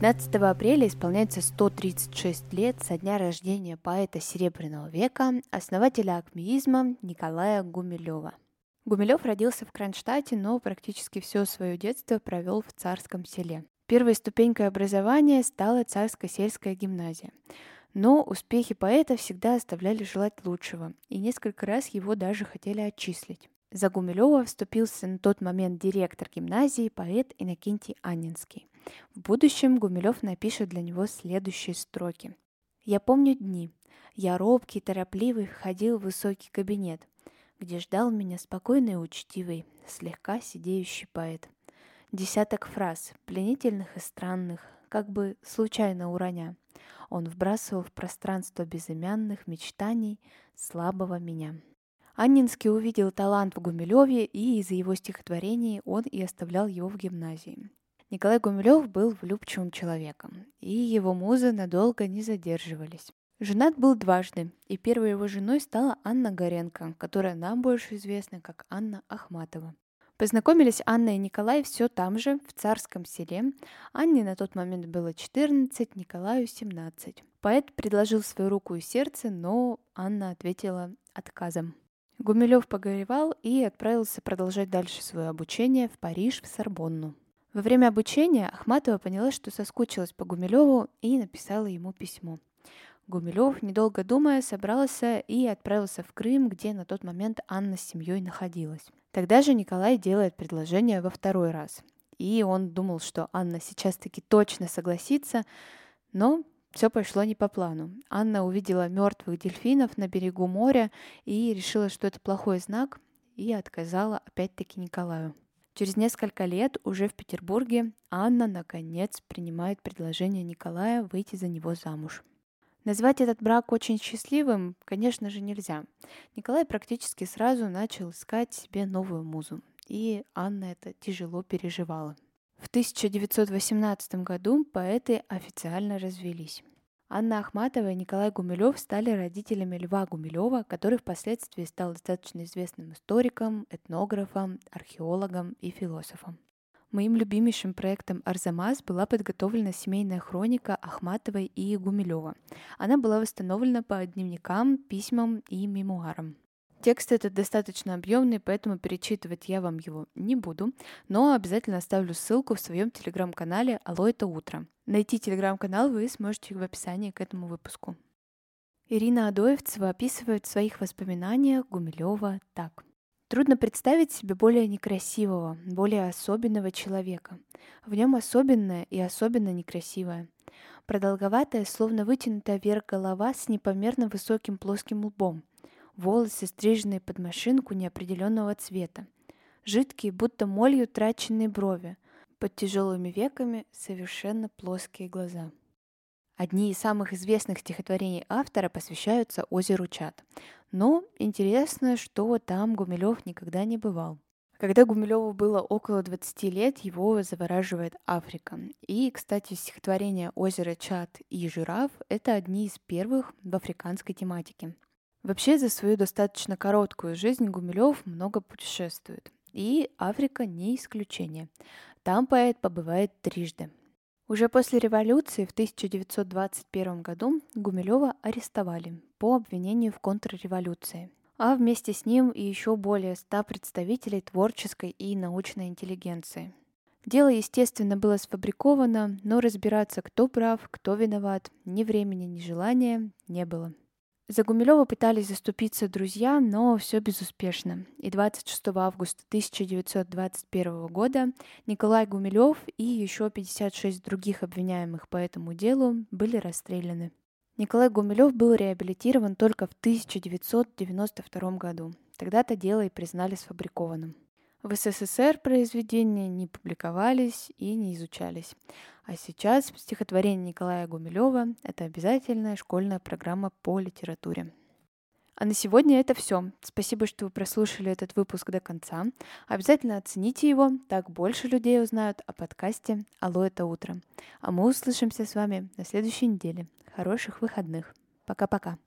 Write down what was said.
15 апреля исполняется 136 лет со дня рождения поэта Серебряного века, основателя акмеизма Николая Гумилева. Гумилев родился в Кронштадте, но практически все свое детство провел в царском селе. Первой ступенькой образования стала царская сельская гимназия. Но успехи поэта всегда оставляли желать лучшего, и несколько раз его даже хотели отчислить. За Гумилева вступился на тот момент директор гимназии поэт Иннокентий Аннинский. В будущем Гумилев напишет для него следующие строки. «Я помню дни. Я робкий, торопливый входил в высокий кабинет, где ждал меня спокойный и учтивый, слегка сидеющий поэт. Десяток фраз, пленительных и странных, как бы случайно уроня, он вбрасывал в пространство безымянных мечтаний слабого меня». Аннинский увидел талант в Гумилеве, и из-за его стихотворений он и оставлял его в гимназии. Николай Гумилев был влюбчивым человеком, и его музы надолго не задерживались. Женат был дважды, и первой его женой стала Анна Горенко, которая нам больше известна как Анна Ахматова. Познакомились Анна и Николай все там же, в Царском селе. Анне на тот момент было 14, Николаю 17. Поэт предложил свою руку и сердце, но Анна ответила отказом. Гумилев погоревал и отправился продолжать дальше свое обучение в Париж, в Сорбонну. Во время обучения Ахматова поняла, что соскучилась по Гумилеву и написала ему письмо. Гумилев, недолго думая, собрался и отправился в Крым, где на тот момент Анна с семьей находилась. Тогда же Николай делает предложение во второй раз. И он думал, что Анна сейчас таки точно согласится, но все пошло не по плану. Анна увидела мертвых дельфинов на берегу моря и решила, что это плохой знак, и отказала опять-таки Николаю. Через несколько лет уже в Петербурге Анна, наконец, принимает предложение Николая выйти за него замуж. Назвать этот брак очень счастливым, конечно же, нельзя. Николай практически сразу начал искать себе новую музу, и Анна это тяжело переживала. В 1918 году поэты официально развелись. Анна Ахматова и Николай Гумилев стали родителями Льва Гумилева, который впоследствии стал достаточно известным историком, этнографом, археологом и философом. Моим любимейшим проектом «Арзамас» была подготовлена семейная хроника Ахматовой и Гумилева. Она была восстановлена по дневникам, письмам и мемуарам. Текст этот достаточно объемный, поэтому перечитывать я вам его не буду, но обязательно оставлю ссылку в своем телеграм-канале «Алло, это утро». Найти телеграм-канал вы сможете в описании к этому выпуску. Ирина Адоевцева описывает в своих воспоминаниях Гумилева так. Трудно представить себе более некрасивого, более особенного человека. В нем особенное и особенно некрасивое. Продолговатая, словно вытянутая вверх голова с непомерно высоким плоским лбом, волосы, стриженные под машинку неопределенного цвета, жидкие, будто молью траченные брови, под тяжелыми веками совершенно плоские глаза. Одни из самых известных стихотворений автора посвящаются озеру Чат. Но интересно, что там Гумилев никогда не бывал. Когда Гумилеву было около 20 лет, его завораживает Африка. И, кстати, стихотворение «Озеро Чат» и «Жираф» — это одни из первых в африканской тематике. Вообще, за свою достаточно короткую жизнь Гумилев много путешествует. И Африка не исключение. Там поэт побывает трижды. Уже после революции в 1921 году Гумилева арестовали по обвинению в контрреволюции, а вместе с ним и еще более ста представителей творческой и научной интеллигенции. Дело, естественно, было сфабриковано, но разбираться, кто прав, кто виноват, ни времени, ни желания не было. За Гумилева пытались заступиться друзья, но все безуспешно. И 26 августа 1921 года Николай Гумилев и еще 56 других обвиняемых по этому делу были расстреляны. Николай Гумилев был реабилитирован только в 1992 году. Тогда-то дело и признали сфабрикованным. В СССР произведения не публиковались и не изучались. А сейчас стихотворение Николая Гумилева — это обязательная школьная программа по литературе. А на сегодня это все. Спасибо, что вы прослушали этот выпуск до конца. Обязательно оцените его, так больше людей узнают о подкасте «Алло, это утро». А мы услышимся с вами на следующей неделе. Хороших выходных. Пока-пока.